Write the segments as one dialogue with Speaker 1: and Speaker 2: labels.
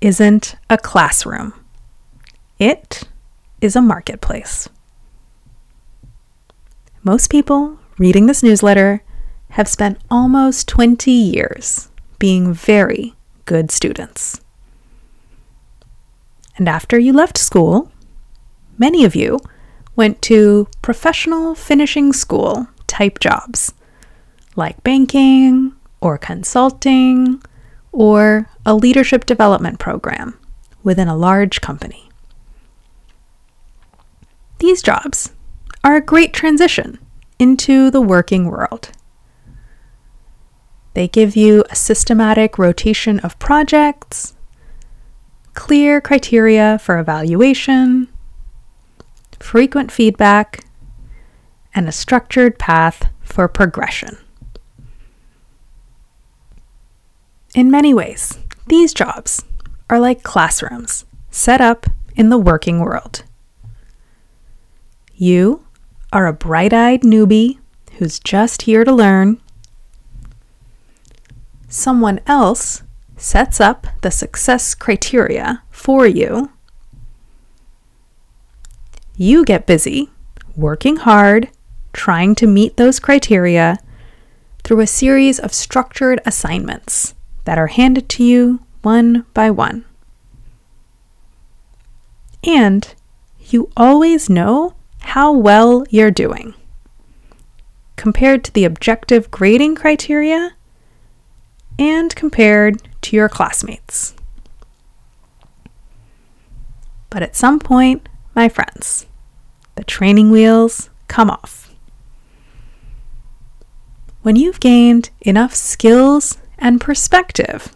Speaker 1: isn't a classroom, it is a marketplace. Most people reading this newsletter have spent almost 20 years being very good students. And after you left school, many of you went to professional finishing school type jobs like banking or consulting or a leadership development program within a large company. These jobs are a great transition into the working world. They give you a systematic rotation of projects, clear criteria for evaluation, frequent feedback, and a structured path for progression. In many ways, these jobs are like classrooms set up in the working world. You are a bright eyed newbie who's just here to learn. Someone else sets up the success criteria for you. You get busy, working hard, trying to meet those criteria through a series of structured assignments that are handed to you one by one. And you always know how well you're doing compared to the objective grading criteria and compared to your classmates. But at some point, my friends, the training wheels come off. When you've gained enough skills and perspective.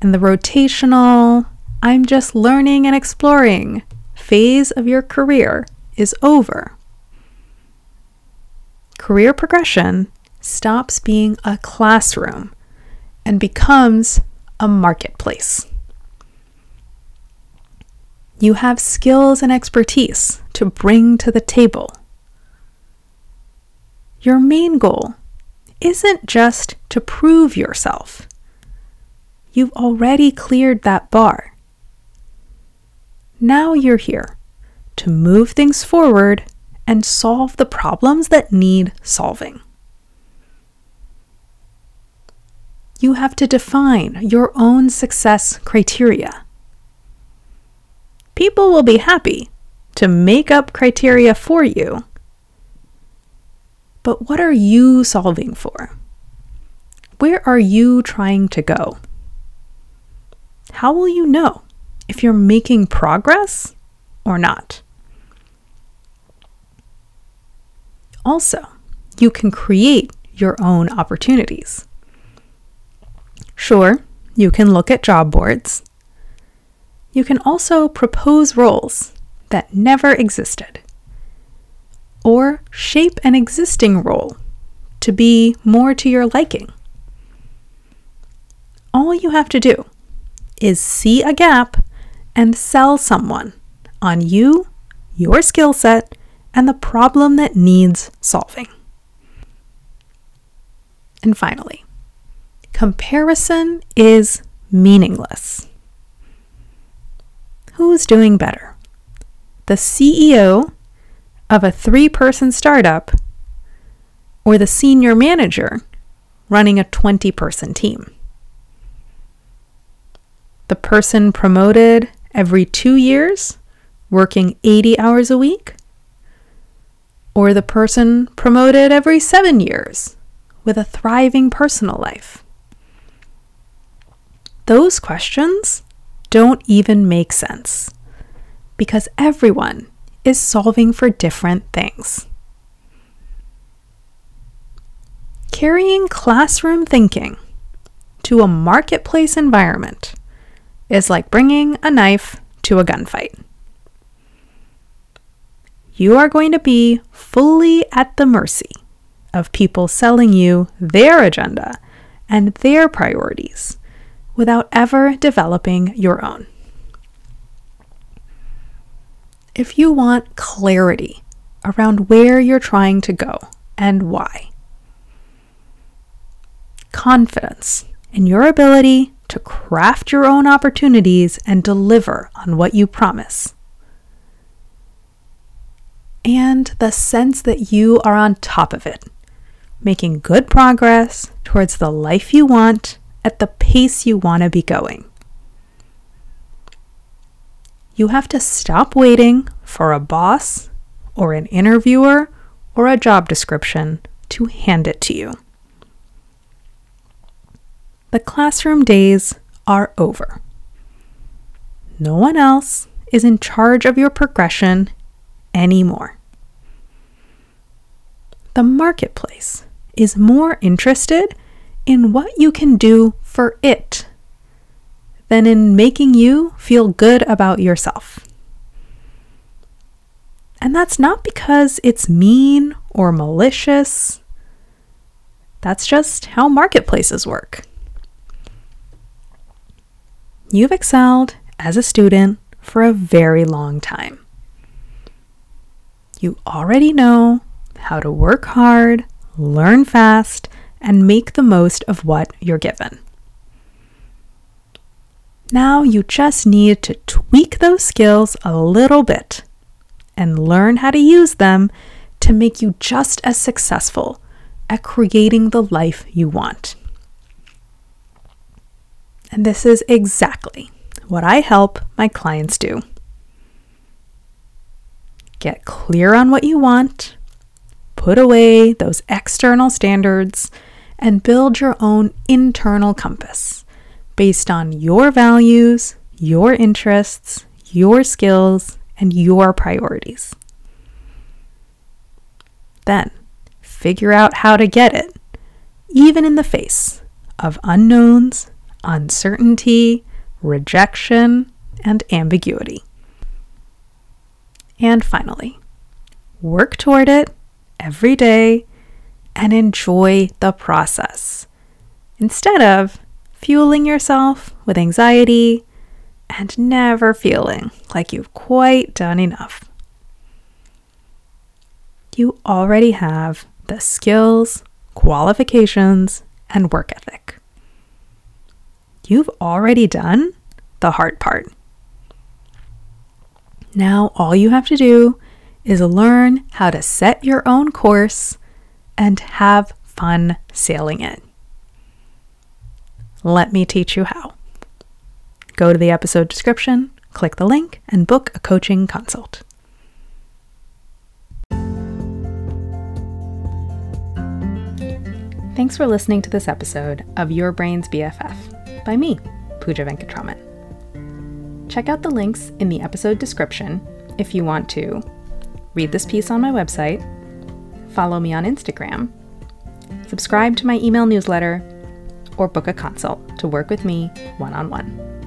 Speaker 1: And the rotational, I'm just learning and exploring phase of your career is over. Career progression stops being a classroom and becomes a marketplace. You have skills and expertise to bring to the table. Your main goal isn't just to prove yourself. You've already cleared that bar. Now you're here to move things forward and solve the problems that need solving. You have to define your own success criteria. People will be happy to make up criteria for you but what are you solving for? Where are you trying to go? How will you know if you're making progress or not? Also, you can create your own opportunities. Sure, you can look at job boards. You can also propose roles that never existed or shape an existing role to be more to your liking. All you have to do is see a gap and sell someone on you, your skill set, and the problem that needs solving. And finally, comparison is meaningless. Who's doing better? The CEO of a three person startup or the senior manager running a 20 person team. The person promoted every two years, working 80 hours a week, or the person promoted every seven years with a thriving personal life. Those questions don't even make sense because everyone is solving for different things. Carrying classroom thinking to a marketplace environment is like bringing a knife to a gunfight. You are going to be fully at the mercy of people selling you their agenda and their priorities without ever developing your own. If you want clarity around where you're trying to go and why, confidence in your ability to craft your own opportunities and deliver on what you promise. And the sense that you are on top of it, making good progress towards the life you want at the pace you want to be going. You have to stop waiting for a boss or an interviewer or a job description to hand it to you. The classroom days are over. No one else is in charge of your progression anymore. The marketplace is more interested in what you can do for it than in making you feel good about yourself. And that's not because it's mean or malicious. That's just how marketplaces work. You've excelled as a student for a very long time. You already know how to work hard, learn fast, and make the most of what you're given. Now you just need to tweak those skills a little bit and learn how to use them to make you just as successful at creating the life you want. And this is exactly what I help my clients do. Get clear on what you want, put away those external standards, and build your own internal compass based on your values, your interests, your skills, and your priorities. Then figure out how to get it, even in the face of unknowns uncertainty, rejection, and ambiguity. And finally, work toward it every day and enjoy the process instead of fueling yourself with anxiety and never feeling like you've quite done enough. You already have the skills, qualifications, and work ethic you've already done the hard part. Now, all you have to do is learn how to set your own course and have fun sailing it. Let me teach you how. Go to the episode description, click the link, and book a coaching consult. Thanks for listening to this episode of Your Brain's BFF by me, Pooja Venkatraman. Check out the links in the episode description if you want to read this piece on my website, follow me on Instagram, subscribe to my email newsletter, or book a consult to work with me one on one.